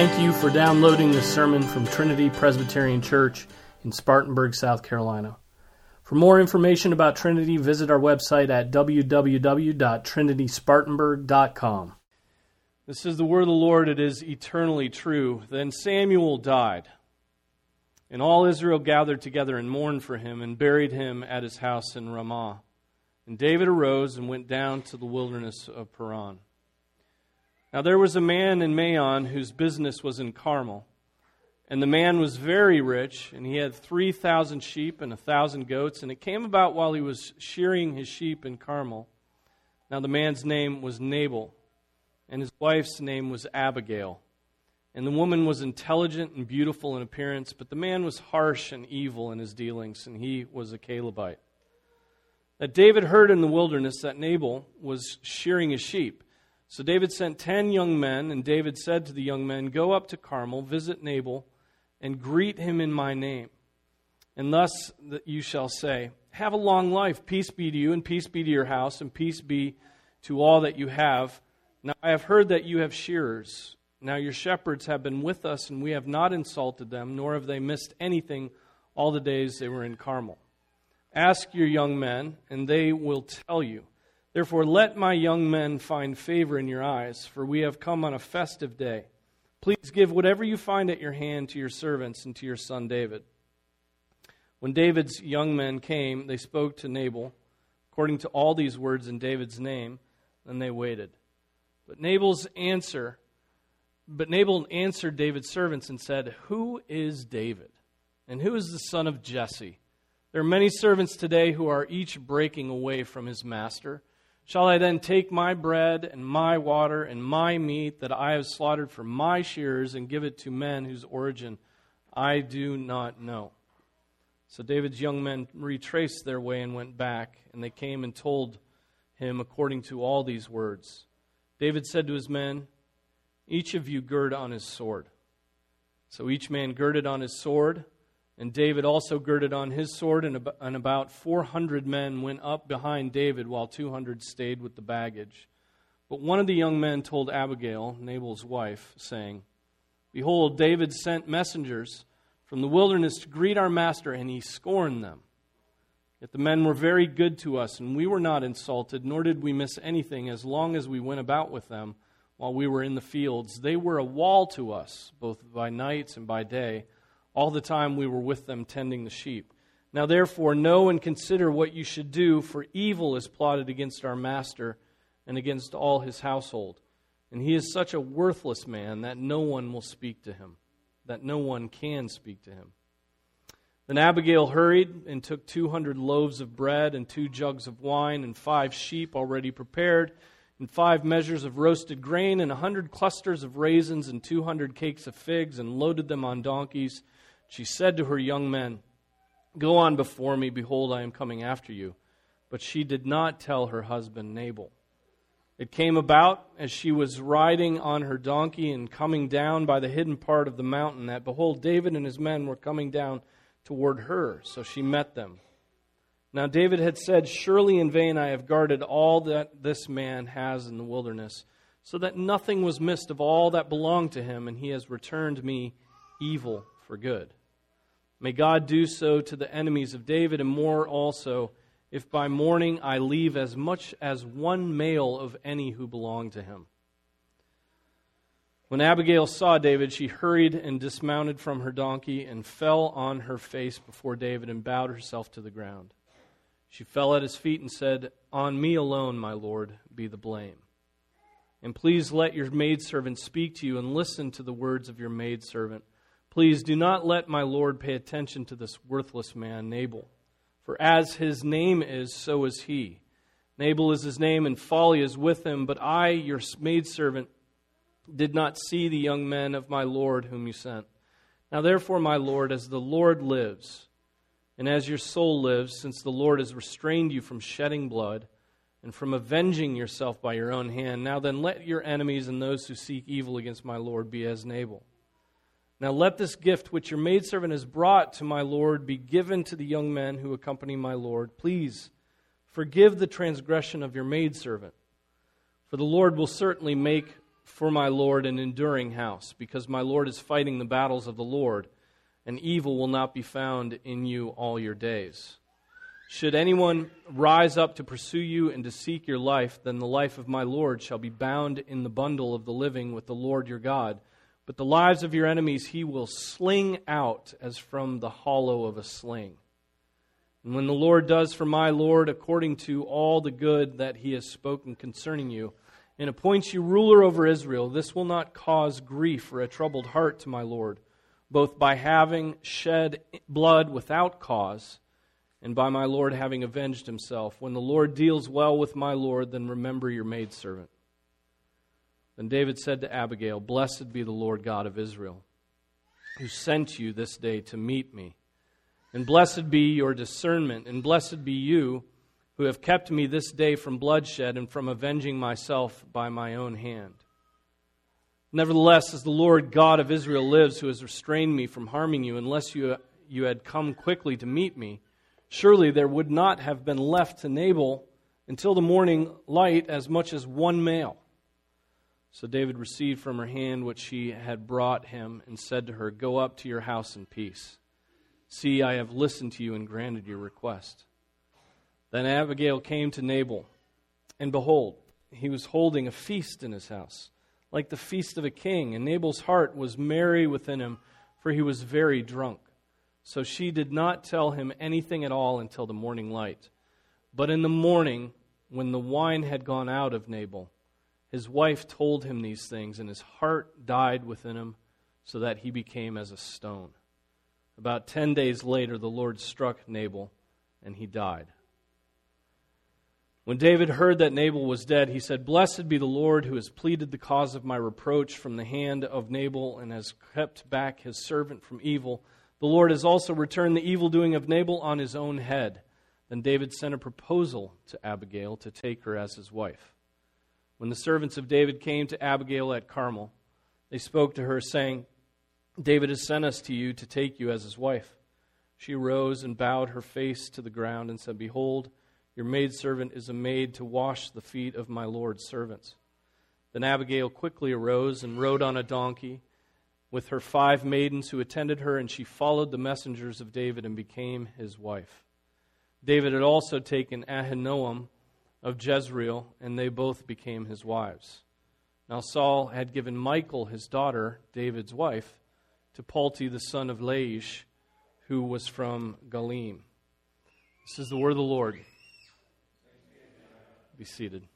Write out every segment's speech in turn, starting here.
Thank you for downloading this sermon from Trinity Presbyterian Church in Spartanburg, South Carolina. For more information about Trinity, visit our website at www.trinityspartanburg.com. This is the word of the Lord, it is eternally true. Then Samuel died, and all Israel gathered together and mourned for him and buried him at his house in Ramah. And David arose and went down to the wilderness of Paran. Now there was a man in Maon whose business was in Carmel. And the man was very rich, and he had 3,000 sheep and a 1,000 goats. And it came about while he was shearing his sheep in Carmel. Now the man's name was Nabal, and his wife's name was Abigail. And the woman was intelligent and beautiful in appearance, but the man was harsh and evil in his dealings, and he was a Calebite. That David heard in the wilderness that Nabal was shearing his sheep. So David sent ten young men, and David said to the young men, Go up to Carmel, visit Nabal, and greet him in my name. And thus that you shall say, Have a long life, peace be to you, and peace be to your house, and peace be to all that you have. Now I have heard that you have shearers. Now your shepherds have been with us, and we have not insulted them, nor have they missed anything all the days they were in Carmel. Ask your young men, and they will tell you. Therefore, let my young men find favor in your eyes, for we have come on a festive day. Please give whatever you find at your hand to your servants and to your son David. When David's young men came, they spoke to Nabal, according to all these words in David's name, and they waited. But Nabal's answer, but Nabal answered David's servants and said, Who is David? And who is the son of Jesse? There are many servants today who are each breaking away from his master. Shall I then take my bread and my water and my meat that I have slaughtered for my shearers and give it to men whose origin I do not know? So David's young men retraced their way and went back, and they came and told him according to all these words. David said to his men, Each of you gird on his sword. So each man girded on his sword. And David also girded on his sword, and about 400 men went up behind David, while 200 stayed with the baggage. But one of the young men told Abigail, Nabal's wife, saying, Behold, David sent messengers from the wilderness to greet our master, and he scorned them. Yet the men were very good to us, and we were not insulted, nor did we miss anything as long as we went about with them while we were in the fields. They were a wall to us, both by night and by day all the time we were with them tending the sheep. Now, therefore, know and consider what you should do, for evil is plotted against our master and against all his household. And he is such a worthless man that no one will speak to him, that no one can speak to him. Then Abigail hurried and took 200 loaves of bread and two jugs of wine and five sheep already prepared and five measures of roasted grain and a hundred clusters of raisins and 200 cakes of figs and loaded them on donkeys she said to her young men, Go on before me, behold, I am coming after you. But she did not tell her husband Nabal. It came about as she was riding on her donkey and coming down by the hidden part of the mountain that, behold, David and his men were coming down toward her. So she met them. Now David had said, Surely in vain I have guarded all that this man has in the wilderness, so that nothing was missed of all that belonged to him, and he has returned me evil for good. May God do so to the enemies of David, and more also, if by morning I leave as much as one male of any who belong to him. When Abigail saw David, she hurried and dismounted from her donkey and fell on her face before David and bowed herself to the ground. She fell at his feet and said, On me alone, my Lord, be the blame. And please let your maidservant speak to you and listen to the words of your maidservant. Please do not let my Lord pay attention to this worthless man, Nabal. For as his name is, so is he. Nabal is his name, and folly is with him. But I, your maidservant, did not see the young men of my Lord whom you sent. Now therefore, my Lord, as the Lord lives, and as your soul lives, since the Lord has restrained you from shedding blood, and from avenging yourself by your own hand, now then let your enemies and those who seek evil against my Lord be as Nabal. Now let this gift which your maidservant has brought to my Lord be given to the young men who accompany my Lord. Please forgive the transgression of your maidservant. For the Lord will certainly make for my Lord an enduring house, because my Lord is fighting the battles of the Lord, and evil will not be found in you all your days. Should anyone rise up to pursue you and to seek your life, then the life of my Lord shall be bound in the bundle of the living with the Lord your God. But the lives of your enemies he will sling out as from the hollow of a sling. And when the Lord does for my Lord according to all the good that he has spoken concerning you, and appoints you ruler over Israel, this will not cause grief or a troubled heart to my Lord, both by having shed blood without cause and by my Lord having avenged himself. When the Lord deals well with my Lord, then remember your maidservant. Then David said to Abigail, Blessed be the Lord God of Israel, who sent you this day to meet me. And blessed be your discernment, and blessed be you who have kept me this day from bloodshed and from avenging myself by my own hand. Nevertheless, as the Lord God of Israel lives, who has restrained me from harming you, unless you, you had come quickly to meet me, Surely there would not have been left to Nabal until the morning light as much as one male. So David received from her hand what she had brought him and said to her, Go up to your house in peace. See, I have listened to you and granted your request. Then Abigail came to Nabal, and behold, he was holding a feast in his house, like the feast of a king, and Nabal's heart was merry within him, for he was very drunk. So she did not tell him anything at all until the morning light. But in the morning, when the wine had gone out of Nabal, his wife told him these things, and his heart died within him, so that he became as a stone. About ten days later, the Lord struck Nabal, and he died. When David heard that Nabal was dead, he said, Blessed be the Lord who has pleaded the cause of my reproach from the hand of Nabal and has kept back his servant from evil. The Lord has also returned the evil doing of Nabal on his own head. Then David sent a proposal to Abigail to take her as his wife. When the servants of David came to Abigail at Carmel, they spoke to her, saying, David has sent us to you to take you as his wife. She rose and bowed her face to the ground and said, Behold, your maidservant is a maid to wash the feet of my Lord's servants. Then Abigail quickly arose and rode on a donkey with her five maidens who attended her, and she followed the messengers of David and became his wife. David had also taken Ahinoam of Jezreel, and they both became his wives. Now Saul had given Michal, his daughter, David's wife, to Palti the son of Laish, who was from Galim. This is the word of the Lord. Be seated.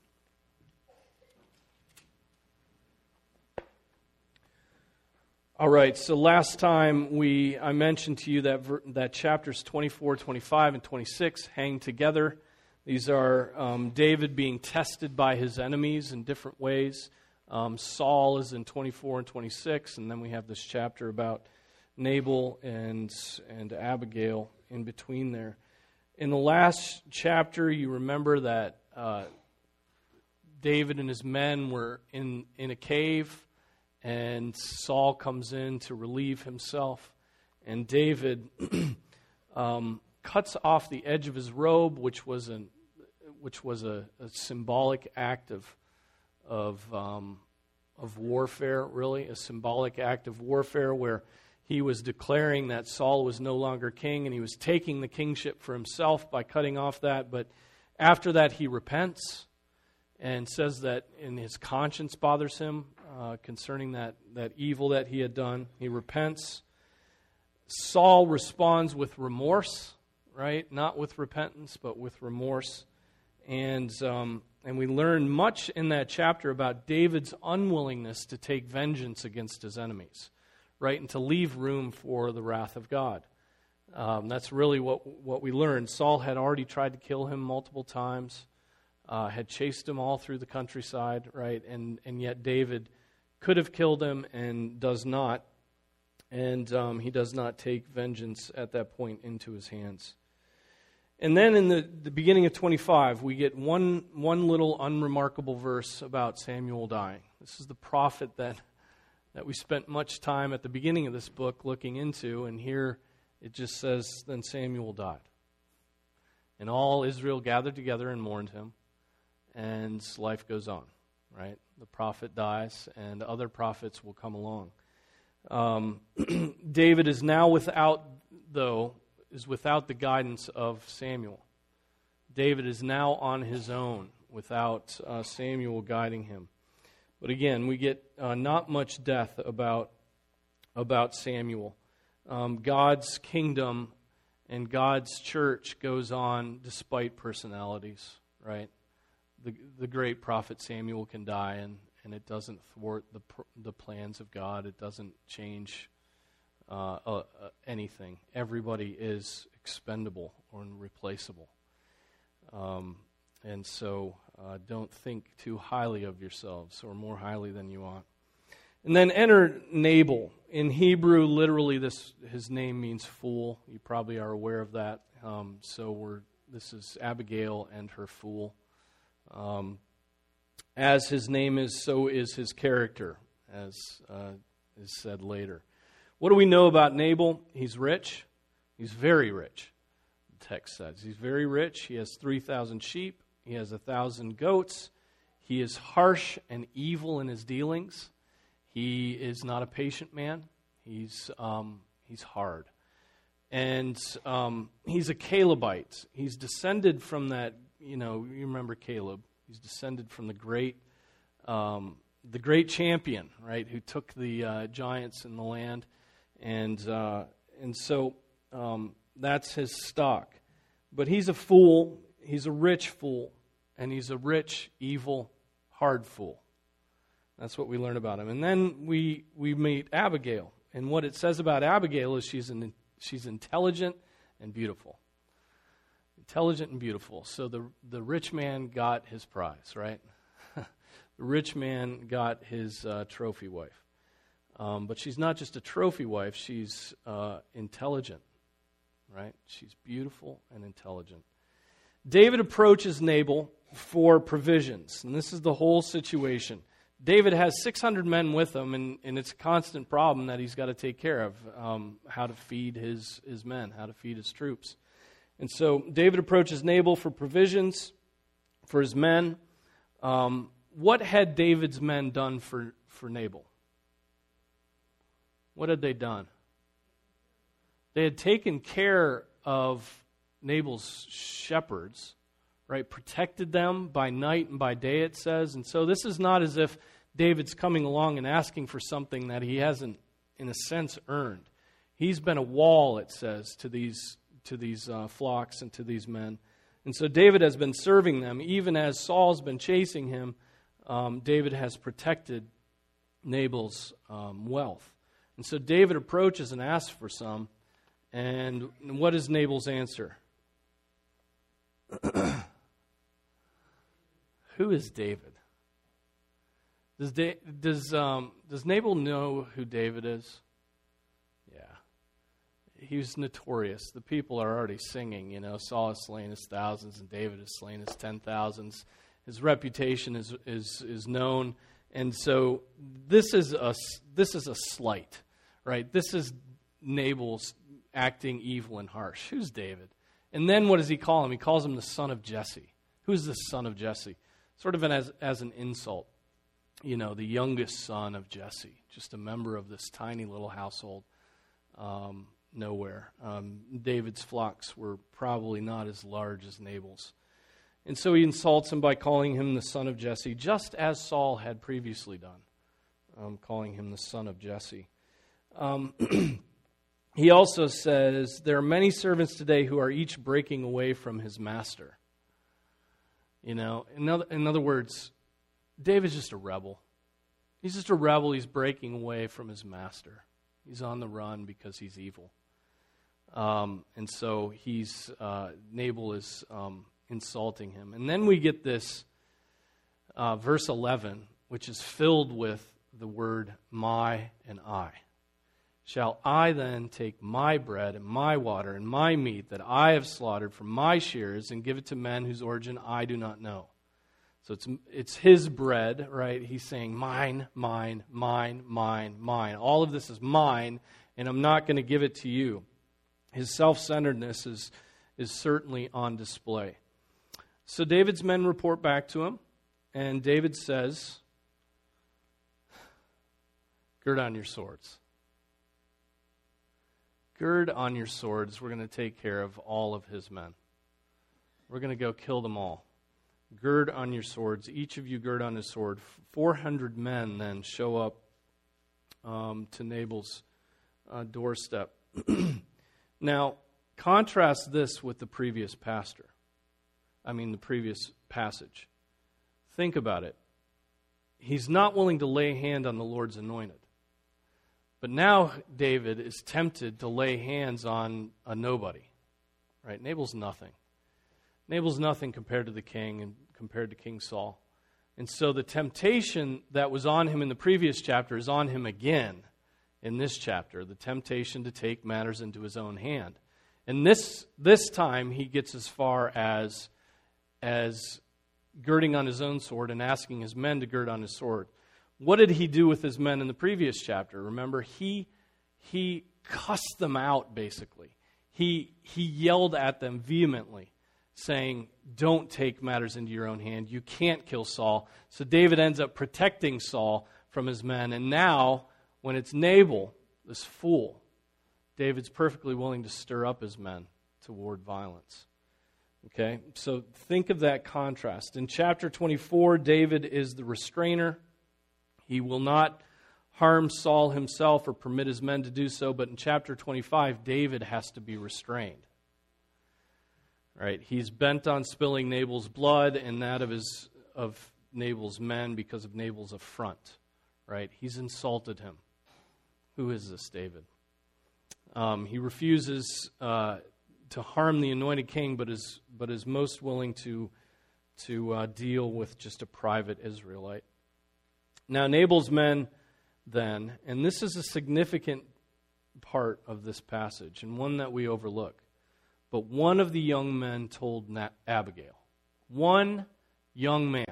All right, so last time we I mentioned to you that that chapters 24, 25 and 26 hang together. These are um, David being tested by his enemies in different ways. Um, Saul is in 24 and 26, and then we have this chapter about Nabal and and Abigail in between there. In the last chapter, you remember that uh, David and his men were in in a cave and Saul comes in to relieve himself, and David um, cuts off the edge of his robe, which was an which was a, a symbolic act of of um, of warfare, really a symbolic act of warfare where he was declaring that Saul was no longer king, and he was taking the kingship for himself by cutting off that. But after that, he repents and says that in his conscience bothers him uh, concerning that, that evil that he had done. He repents. Saul responds with remorse, right? Not with repentance, but with remorse. And, um, and we learn much in that chapter about David's unwillingness to take vengeance against his enemies, right? And to leave room for the wrath of God. Um, that's really what, what we learned. Saul had already tried to kill him multiple times, uh, had chased him all through the countryside, right? And, and yet David could have killed him and does not. And um, he does not take vengeance at that point into his hands. And then in the, the beginning of 25, we get one, one little unremarkable verse about Samuel dying. This is the prophet that, that we spent much time at the beginning of this book looking into, and here it just says, Then Samuel died. And all Israel gathered together and mourned him, and life goes on right? The prophet dies, and other prophets will come along. Um, David is now without, though, is without the guidance of Samuel. David is now on his own without uh, Samuel guiding him. But again, we get uh, not much death about, about Samuel. Um, God's kingdom and God's church goes on despite personalities, right? The, the great prophet Samuel can die, and, and it doesn't thwart the, the plans of God. It doesn't change uh, uh, anything. Everybody is expendable or replaceable. Um, and so uh, don't think too highly of yourselves or more highly than you ought. And then enter Nabal. In Hebrew, literally, this his name means fool. You probably are aware of that. Um, so we're this is Abigail and her fool. Um, as his name is, so is his character, as uh, is said later. What do we know about Nabal? He's rich. He's very rich, the text says. He's very rich. He has 3,000 sheep, he has 1,000 goats. He is harsh and evil in his dealings. He is not a patient man, he's, um, he's hard. And um, he's a Calebite. He's descended from that, you know, you remember Caleb. He's descended from the great, um, the great champion, right, who took the uh, giants in the land. And, uh, and so um, that's his stock. But he's a fool. He's a rich fool. And he's a rich, evil, hard fool. That's what we learn about him. And then we, we meet Abigail. And what it says about Abigail is she's, an, she's intelligent and beautiful. Intelligent and beautiful. So the, the rich man got his prize, right? the rich man got his uh, trophy wife. Um, but she's not just a trophy wife, she's uh, intelligent, right? She's beautiful and intelligent. David approaches Nabal for provisions, and this is the whole situation. David has 600 men with him, and, and it's a constant problem that he's got to take care of um, how to feed his, his men, how to feed his troops. And so David approaches Nabal for provisions for his men. Um, what had David's men done for, for Nabal? What had they done? They had taken care of Nabal's shepherds, right? Protected them by night and by day, it says. And so this is not as if David's coming along and asking for something that he hasn't, in a sense, earned. He's been a wall, it says, to these, to these uh, flocks and to these men. And so David has been serving them. Even as Saul's been chasing him, um, David has protected Nabal's um, wealth. And so David approaches and asks for some. And what is Nabal's answer? who is David? Does, da- does, um, does Nabal know who David is? Yeah. He's notorious. The people are already singing, you know, Saul has slain his thousands and David has slain his ten thousands. His reputation is, is, is known. And so this is a, this is a slight right? This is Nabal's acting evil and harsh. Who's David? And then what does he call him? He calls him the son of Jesse. Who's the son of Jesse? Sort of an, as, as an insult. You know, the youngest son of Jesse, just a member of this tiny little household um, nowhere. Um, David's flocks were probably not as large as Nabal's. And so he insults him by calling him the son of Jesse, just as Saul had previously done, um, calling him the son of Jesse. Um, he also says there are many servants today who are each breaking away from his master. You know, in other, in other words, David's just a rebel. He's just a rebel. He's breaking away from his master. He's on the run because he's evil. Um, and so he's uh, Nabal is um, insulting him. And then we get this uh, verse 11, which is filled with the word my and I. Shall I then take my bread and my water and my meat that I have slaughtered from my shears and give it to men whose origin I do not know? So it's, it's his bread, right? He's saying, mine, mine, mine, mine, mine. All of this is mine, and I'm not going to give it to you. His self centeredness is, is certainly on display. So David's men report back to him, and David says, Gird on your swords. Gird on your swords. We're going to take care of all of his men. We're going to go kill them all. Gird on your swords. Each of you gird on his sword. 400 men then show up um, to Nabal's uh, doorstep. now, contrast this with the previous pastor. I mean, the previous passage. Think about it. He's not willing to lay hand on the Lord's anointed. But now David is tempted to lay hands on a nobody. Right? Nabal's nothing. Nabal's nothing compared to the king and compared to King Saul. And so the temptation that was on him in the previous chapter is on him again in this chapter the temptation to take matters into his own hand. And this, this time he gets as far as, as girding on his own sword and asking his men to gird on his sword. What did he do with his men in the previous chapter? Remember, he, he cussed them out, basically. He, he yelled at them vehemently saying, Don't take matters into your own hand. You can't kill Saul. So David ends up protecting Saul from his men. And now, when it's Nabal, this fool, David's perfectly willing to stir up his men toward violence. Okay? So think of that contrast. In chapter 24, David is the restrainer. He will not harm Saul himself or permit his men to do so, but in chapter 25, David has to be restrained. Right? He's bent on spilling Nabal's blood and that of his of Nabal's men because of Nabal's affront. Right? He's insulted him. Who is this David? Um, he refuses uh, to harm the anointed king, but is but is most willing to to uh, deal with just a private Israelite. Now Nabal's men, then, and this is a significant part of this passage and one that we overlook. But one of the young men told Abigail, one young man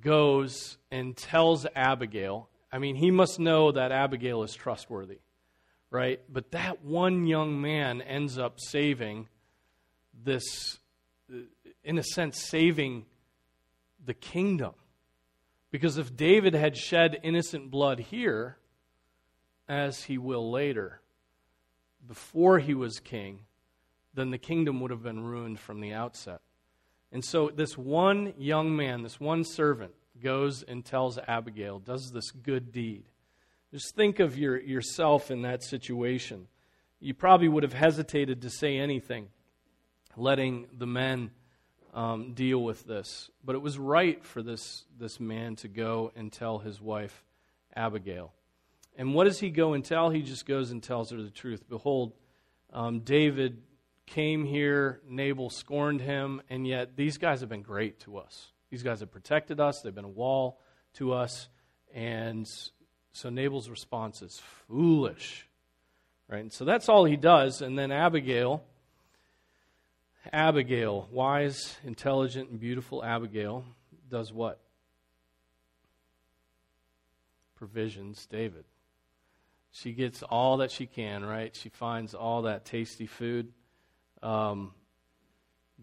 goes and tells Abigail, I mean, he must know that Abigail is trustworthy, right? But that one young man ends up saving this, in a sense, saving the kingdom. Because if David had shed innocent blood here, as he will later, before he was king, then the kingdom would have been ruined from the outset. And so this one young man, this one servant, goes and tells Abigail, does this good deed. Just think of your, yourself in that situation. You probably would have hesitated to say anything, letting the men um, deal with this. But it was right for this, this man to go and tell his wife, Abigail. And what does he go and tell? He just goes and tells her the truth. Behold, um, David came here, Nabal scorned him, and yet these guys have been great to us. These guys have protected us, they've been a wall to us, and so Nabal's response is foolish. Right? And so that's all he does, and then Abigail, Abigail, wise, intelligent, and beautiful Abigail, does what? Provisions David. She gets all that she can, right? She finds all that tasty food um,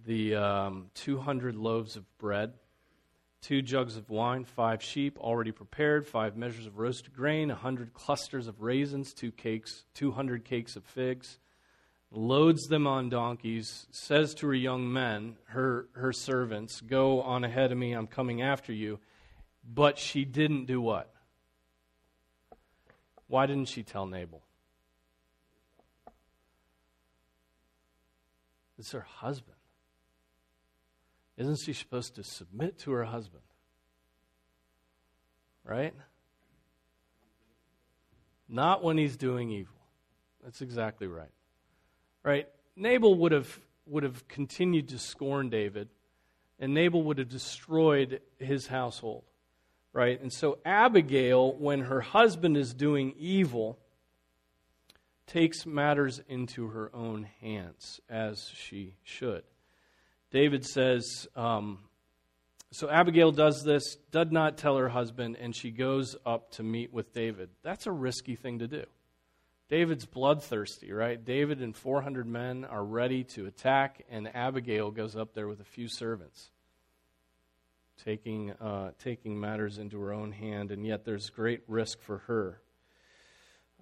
the um, 200 loaves of bread, two jugs of wine, five sheep already prepared, five measures of roasted grain, a 100 clusters of raisins, two cakes, 200 cakes of figs, loads them on donkeys, says to her young men, her, her servants, Go on ahead of me, I'm coming after you. But she didn't do what? Why didn't she tell Nabal? It's her husband. Isn't she supposed to submit to her husband? Right? Not when he's doing evil. That's exactly right. Right? Nabal would have would have continued to scorn David, and Nabal would have destroyed his household. Right? And so Abigail, when her husband is doing evil, takes matters into her own hands, as she should. David says, um, so Abigail does this, does not tell her husband, and she goes up to meet with David. That's a risky thing to do. David's bloodthirsty, right? David and 400 men are ready to attack, and Abigail goes up there with a few servants. taking, uh, taking matters into her own hand, and yet there's great risk for her.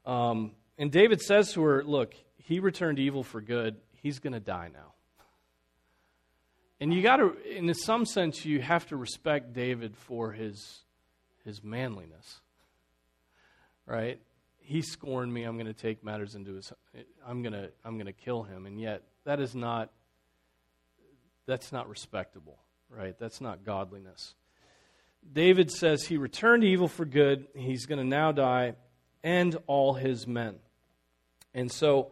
Um, and David says to her, Look, he returned evil for good. He's going to die now. And you got to, in some sense, you have to respect David for his, his manliness. Right? He scorned me. I'm going to take matters into his. I'm going to. I'm going to kill him. And yet, that is not. That's not respectable, right? That's not godliness. David says he returned evil for good. He's going to now die, and all his men. And so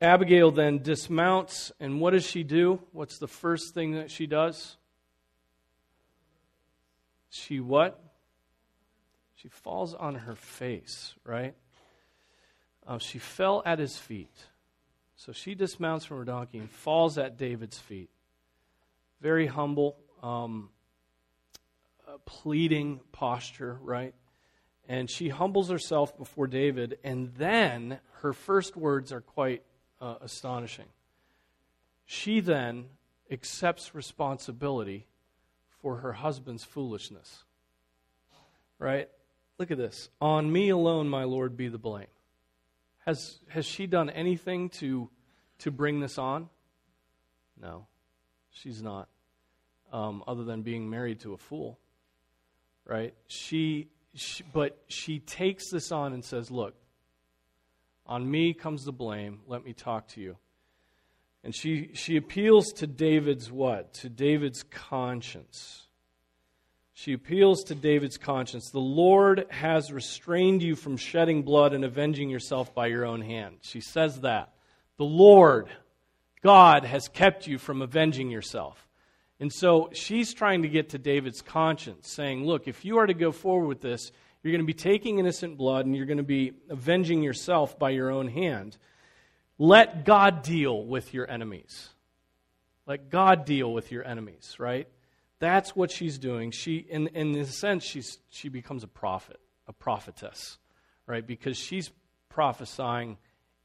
Abigail then dismounts, and what does she do? What's the first thing that she does? She what? She falls on her face, right? Uh, she fell at his feet. So she dismounts from her donkey and falls at David's feet. Very humble, um, pleading posture, right? And she humbles herself before David, and then her first words are quite uh, astonishing. She then accepts responsibility for her husband's foolishness. Right? Look at this. On me alone, my Lord, be the blame. Has, has she done anything to, to bring this on? No, she's not, um, other than being married to a fool. Right? She, she, but she takes this on and says, Look, on me comes the blame. Let me talk to you. And she, she appeals to David's what? To David's conscience. She appeals to David's conscience. The Lord has restrained you from shedding blood and avenging yourself by your own hand. She says that. The Lord, God, has kept you from avenging yourself. And so she's trying to get to David's conscience, saying, Look, if you are to go forward with this, you're going to be taking innocent blood and you're going to be avenging yourself by your own hand. Let God deal with your enemies. Let God deal with your enemies, right? That's what she's doing. She, in, in a sense, she's, she becomes a prophet, a prophetess, right? Because she's prophesying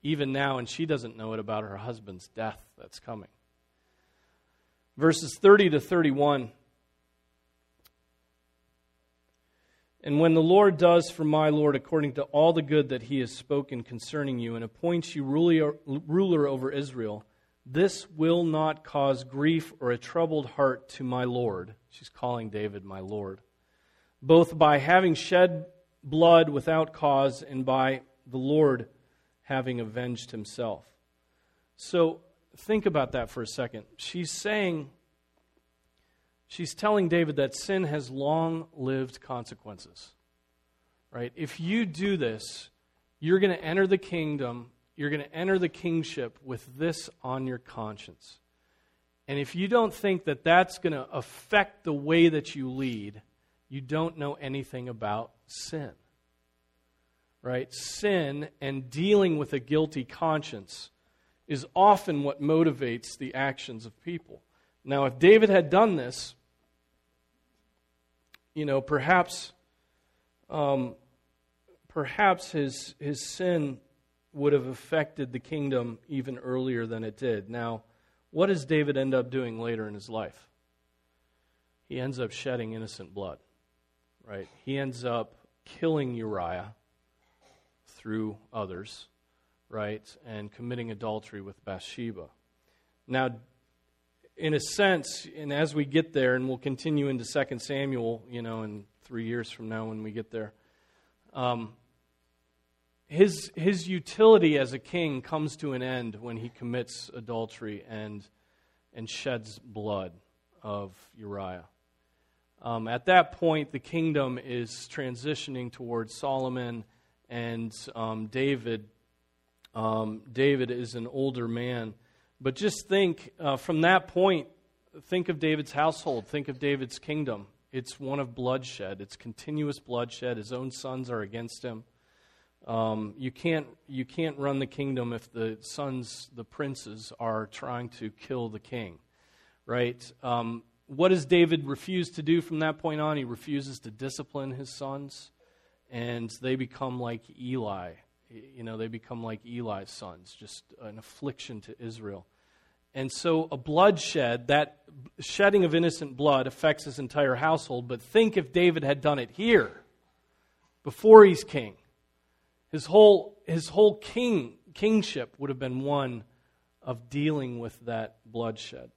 even now, and she doesn't know it about her husband's death that's coming. Verses 30 to 31 And when the Lord does for my Lord according to all the good that he has spoken concerning you, and appoints you ruler over Israel, this will not cause grief or a troubled heart to my Lord. She's calling David my Lord. Both by having shed blood without cause and by the Lord having avenged himself. So think about that for a second. She's saying, she's telling David that sin has long lived consequences. Right? If you do this, you're going to enter the kingdom, you're going to enter the kingship with this on your conscience. And if you don't think that that's going to affect the way that you lead, you don't know anything about sin. Right? Sin and dealing with a guilty conscience is often what motivates the actions of people. Now, if David had done this, you know, perhaps, um, perhaps his, his sin would have affected the kingdom even earlier than it did. Now, what does David end up doing later in his life? He ends up shedding innocent blood, right? He ends up killing Uriah through others right, and committing adultery with Bathsheba. Now, in a sense, and as we get there, and we'll continue into 2 Samuel, you know, in three years from now when we get there, um, his, his utility as a king comes to an end when he commits adultery and, and sheds blood of Uriah. Um, at that point, the kingdom is transitioning towards Solomon and um, David um, David is an older man. But just think uh, from that point, think of David's household, think of David's kingdom. It's one of bloodshed, it's continuous bloodshed. His own sons are against him. Um, you, can't, you can't run the kingdom if the sons, the princes, are trying to kill the king, right? Um, what does David refuse to do from that point on? He refuses to discipline his sons, and they become like Eli you know, they become like Eli's sons, just an affliction to Israel. and so a bloodshed, that shedding of innocent blood affects his entire household. But think if David had done it here, before he's king. His whole, his whole king, kingship would have been one of dealing with that bloodshed.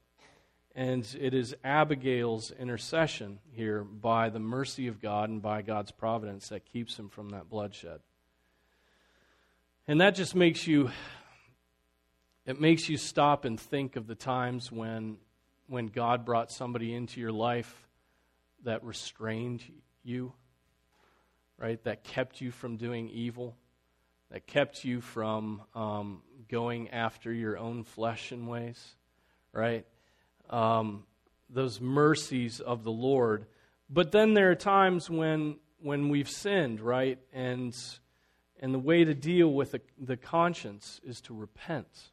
And it is Abigail's intercession here by the mercy of God and by God's providence that keeps him from that bloodshed. And that just makes you it makes you stop and think of the times when when God brought somebody into your life that restrained you, right? That kept you from doing evil, that kept you from um, going after your own flesh and ways, right? Um, those mercies of the Lord. But then there are times when when we've sinned, right? And and the way to deal with the, the conscience is to repent,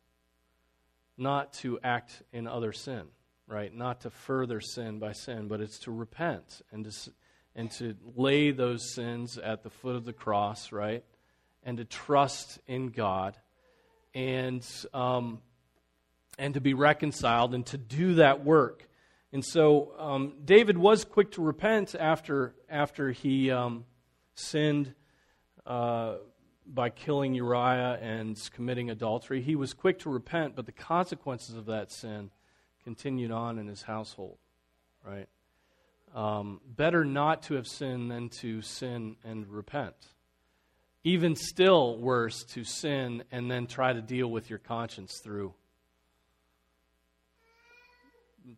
not to act in other sin right? Not to further sin by sin, but it's to repent and to, and to lay those sins at the foot of the cross, right? And to trust in God and, um, and to be reconciled and to do that work. And so um, David was quick to repent after, after he um, sinned uh, by killing Uriah and committing adultery. He was quick to repent, but the consequences of that sin continued on in his household, right? Um, better not to have sinned than to sin and repent. Even still worse to sin and then try to deal with your conscience through.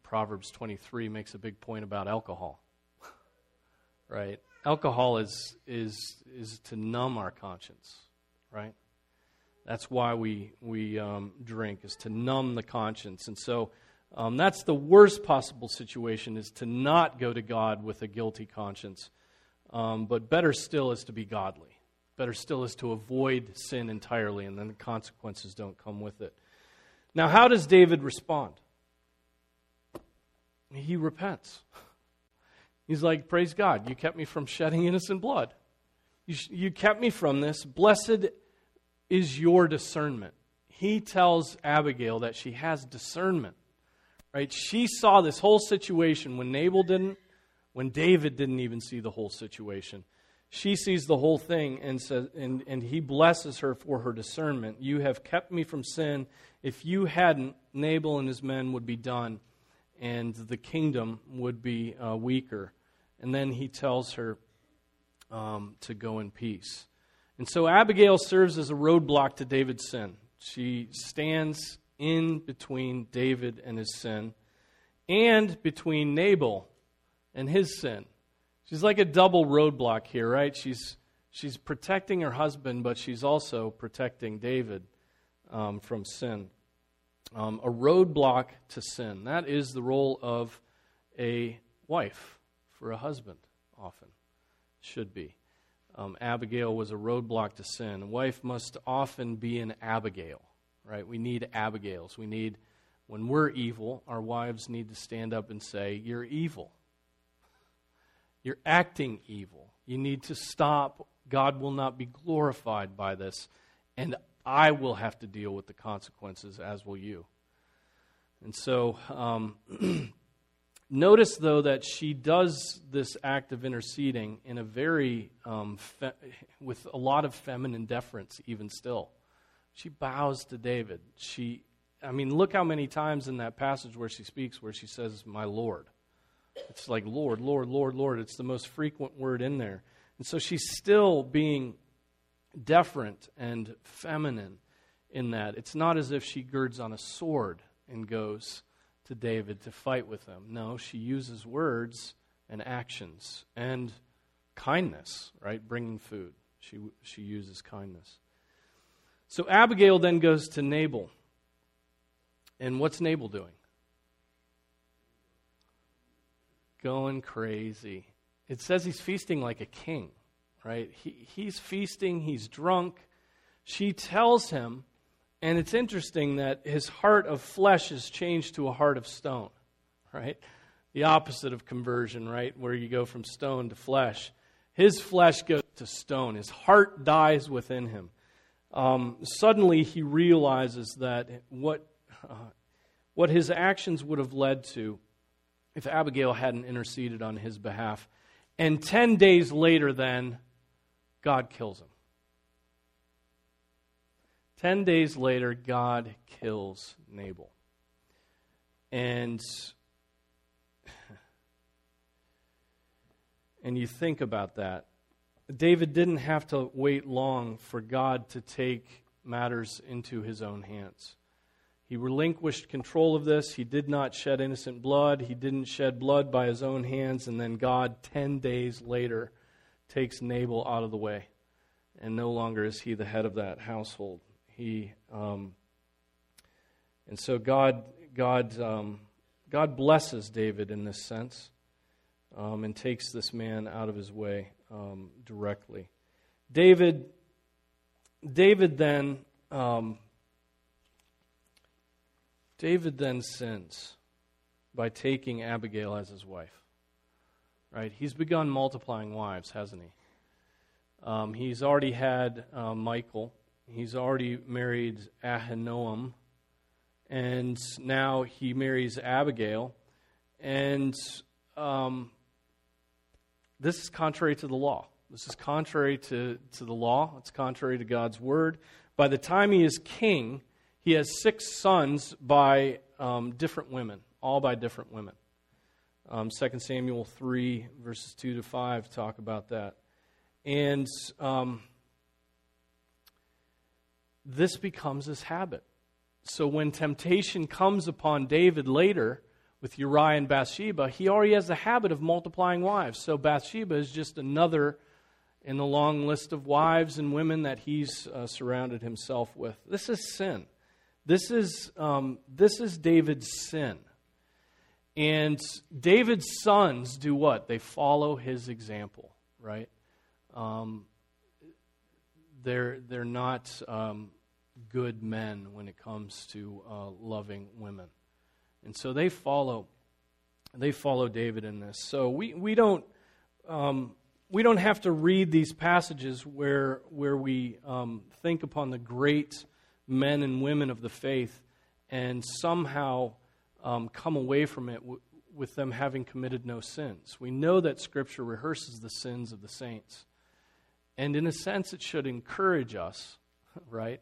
Proverbs 23 makes a big point about alcohol. right? Alcohol is, is, is to numb our conscience, right? That's why we, we um, drink, is to numb the conscience. And so um, that's the worst possible situation is to not go to God with a guilty conscience. Um, but better still is to be godly. Better still is to avoid sin entirely, and then the consequences don't come with it. Now, how does David respond? He repents. He's like, Praise God, you kept me from shedding innocent blood. You, you kept me from this. Blessed is your discernment. He tells Abigail that she has discernment. Right? She saw this whole situation when Nabal didn't, when David didn't even see the whole situation. She sees the whole thing and says and, and he blesses her for her discernment. You have kept me from sin. If you hadn't, Nabal and his men would be done, and the kingdom would be uh, weaker. And then he tells her um, to go in peace. And so Abigail serves as a roadblock to David's sin. She stands in between David and his sin and between Nabal and his sin. She's like a double roadblock here, right? She's, she's protecting her husband, but she's also protecting David um, from sin. Um, a roadblock to sin. That is the role of a wife for a husband, often. Should be. Um, Abigail was a roadblock to sin. A wife must often be an Abigail right? We need Abigails. We need, when we're evil, our wives need to stand up and say, You're evil. You're acting evil. You need to stop. God will not be glorified by this. And I will have to deal with the consequences, as will you. And so, um, notice though that she does this act of interceding in a very, um, fe- with a lot of feminine deference, even still. She bows to David. She, I mean, look how many times in that passage where she speaks where she says, My Lord. It's like Lord, Lord, Lord, Lord. It's the most frequent word in there. And so she's still being deferent and feminine in that. It's not as if she girds on a sword and goes to David to fight with him. No, she uses words and actions and kindness, right? Bringing food. She, she uses kindness. So Abigail then goes to Nabal. And what's Nabal doing? Going crazy. It says he's feasting like a king, right? He, he's feasting, he's drunk. She tells him, and it's interesting that his heart of flesh is changed to a heart of stone, right? The opposite of conversion, right? Where you go from stone to flesh. His flesh goes to stone, his heart dies within him um, suddenly he realizes that what, uh, what his actions would have led to if Abigail hadn't interceded on his behalf. And 10 days later, then, God kills him. 10 days later, God kills Nabal. And and you think about that. David didn't have to wait long for God to take matters into his own hands. He relinquished control of this. He did not shed innocent blood. He didn't shed blood by his own hands. And then God, 10 days later, takes Nabal out of the way. And no longer is he the head of that household. He, um, and so God, God, um, God blesses David in this sense um, and takes this man out of his way um, directly. David, David then um, David then sins by taking Abigail as his wife. Right? He's begun multiplying wives, hasn't he? Um, he's already had uh, Michal. He's already married Ahinoam. And now he marries Abigail. And um, this is contrary to the law. This is contrary to, to the law. It's contrary to God's word. By the time he is king, he has six sons by um, different women, all by different women. Um, 2 Samuel 3, verses 2 to 5 talk about that. And um, this becomes his habit. So when temptation comes upon David later with Uriah and Bathsheba, he already has the habit of multiplying wives. So Bathsheba is just another in the long list of wives and women that he's uh, surrounded himself with. This is sin. This is, um, this is David's sin. And David's sons do what? They follow his example, right? Um, they're, they're not um, good men when it comes to uh, loving women. And so they follow, they follow David in this. So we, we don't, um, we don't have to read these passages where, where we um, think upon the great men and women of the faith and somehow um, come away from it w- with them having committed no sins. We know that Scripture rehearses the sins of the saints. And in a sense, it should encourage us, right?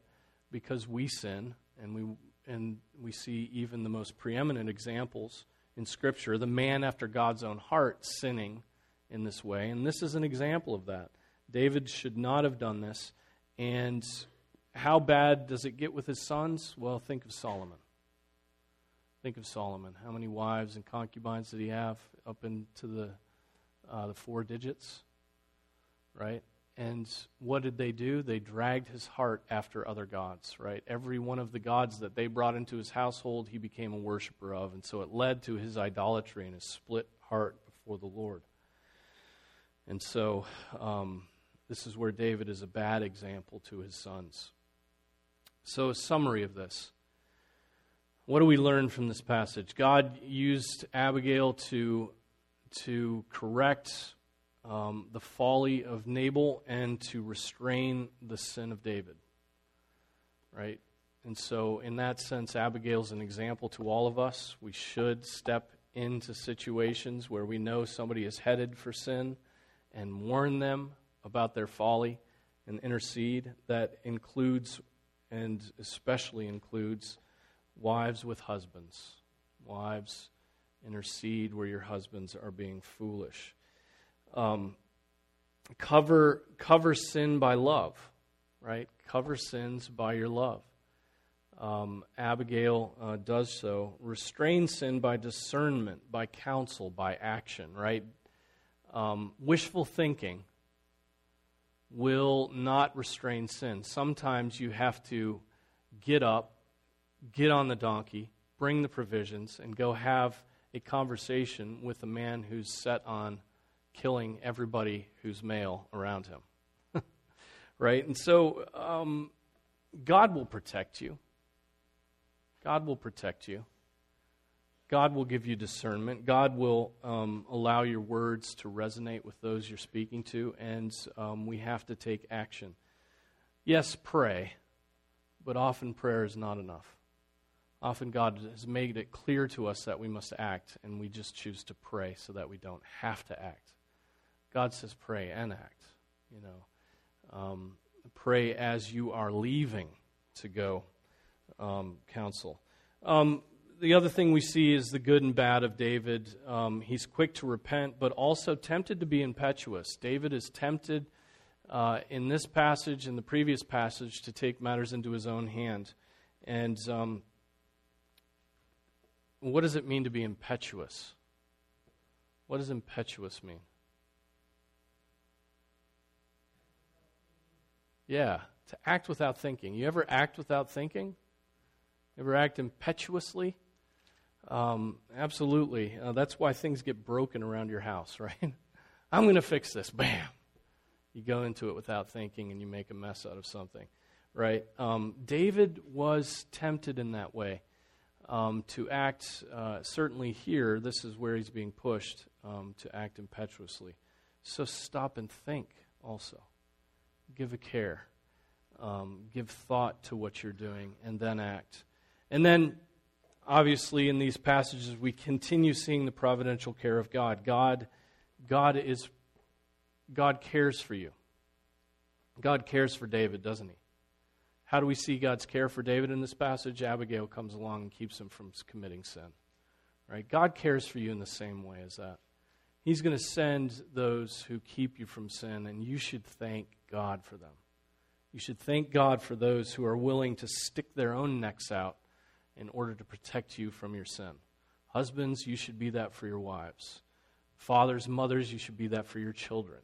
Because we sin, and we, and we see even the most preeminent examples in Scripture the man after God's own heart sinning in this way. And this is an example of that. David should not have done this. And how bad does it get with his sons? Well, think of Solomon. Think of Solomon. How many wives and concubines did he have up into the, uh, the four digits? Right? And what did they do? They dragged his heart after other gods, right? Every one of the gods that they brought into his household, he became a worshiper of. And so it led to his idolatry and his split heart before the Lord. And so um, this is where David is a bad example to his sons. So, a summary of this. What do we learn from this passage? God used Abigail to, to correct um, the folly of Nabal and to restrain the sin of David. Right? And so, in that sense, Abigail's an example to all of us. We should step into situations where we know somebody is headed for sin and warn them about their folly and intercede. That includes and especially includes wives with husbands. Wives, intercede where your husbands are being foolish. Um, cover, cover sin by love, right? Cover sins by your love. Um, Abigail uh, does so. Restrain sin by discernment, by counsel, by action, right? Um, wishful thinking will not restrain sin. Sometimes you have to get up, get on the donkey, bring the provisions, and go have a conversation with a man who's set on killing everybody who's male around him. right? And so um, God will protect you. God will protect you. God will give you discernment. God will um, allow your words to resonate with those you're speaking to, and um, we have to take action. Yes, pray, but often prayer is not enough. often God has made it clear to us that we must act, and we just choose to pray so that we don't have to act. God says, pray and act. You know, um, pray as you are leaving to go um, counsel. Um, the other thing we see is the good and bad of David. Um, he's quick to repent, but also tempted to be impetuous. David is tempted uh, in this passage and the previous passage to take matters into his own hand. And um, what does it mean to be impetuous? What does impetuous mean? Yeah, to act without thinking. You ever act without thinking? Ever act impetuously? Um, absolutely. Uh, that's why things get broken around your house, right? I'm going to fix this. Bam. You go into it without thinking and you make a mess out of something, right? Um, David was tempted in that way um, to act, uh, certainly here, this is where he's being pushed um, to act impetuously. So stop and think also. Give a care. Um, give thought to what you're doing and then act. And then obviously in these passages we continue seeing the providential care of God. God God is God cares for you. God cares for David, doesn't he? How do we see God's care for David in this passage? Abigail comes along and keeps him from committing sin. Right? God cares for you in the same way as that. He's going to send those who keep you from sin, and you should thank God for them. You should thank God for those who are willing to stick their own necks out in order to protect you from your sin. Husbands, you should be that for your wives. Fathers, mothers, you should be that for your children.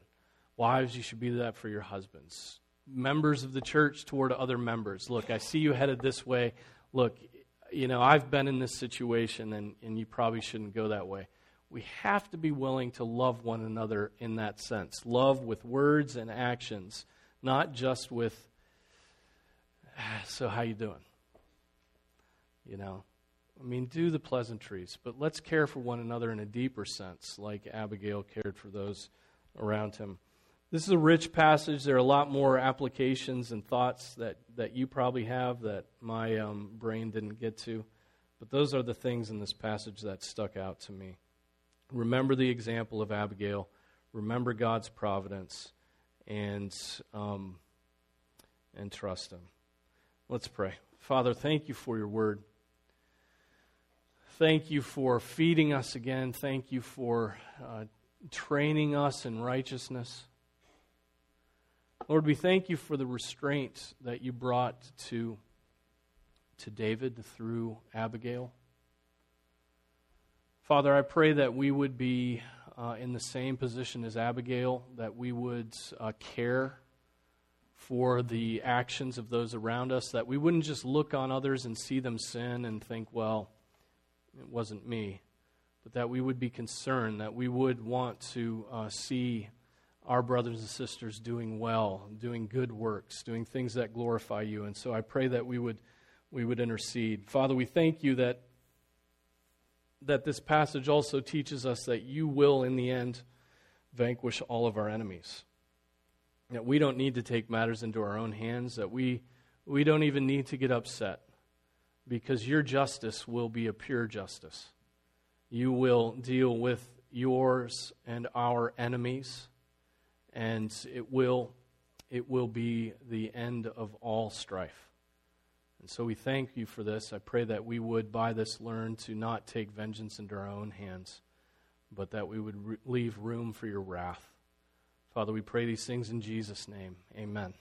Wives, you should be that for your husbands. Members of the church toward other members. Look, I see you headed this way. Look, you know, I've been in this situation, and, and you probably shouldn't go that way. We have to be willing to love one another in that sense. Love with words and actions, not just with, so how you doing? You know, I mean, do the pleasantries, but let's care for one another in a deeper sense, like Abigail cared for those around him. This is a rich passage. There are a lot more applications and thoughts that, that you probably have that my um, brain didn't get to. But those are the things in this passage that stuck out to me. Remember the example of Abigail, remember God's providence, and, um, and trust Him. Let's pray. Father, thank you for your word. Thank you for feeding us again. Thank you for uh, training us in righteousness. Lord, we thank you for the restraint that you brought to, to David through Abigail. Father, I pray that we would be uh, in the same position as Abigail, that we would uh, care for the actions of those around us, that we wouldn't just look on others and see them sin and think, well, it wasn't me, but that we would be concerned, that we would want to uh, see our brothers and sisters doing well, doing good works, doing things that glorify you. And so I pray that we would, we would intercede. Father, we thank you that, that this passage also teaches us that you will, in the end, vanquish all of our enemies. That we don't need to take matters into our own hands, that we, we don't even need to get upset because your justice will be a pure justice. You will deal with yours and our enemies, and it will, it will be the end of all strife. And so we thank you for this. I pray that we would, by this, learn to not take vengeance into our own hands, but that we would re- leave room for your wrath. Father, we pray these things in Jesus' name. Amen.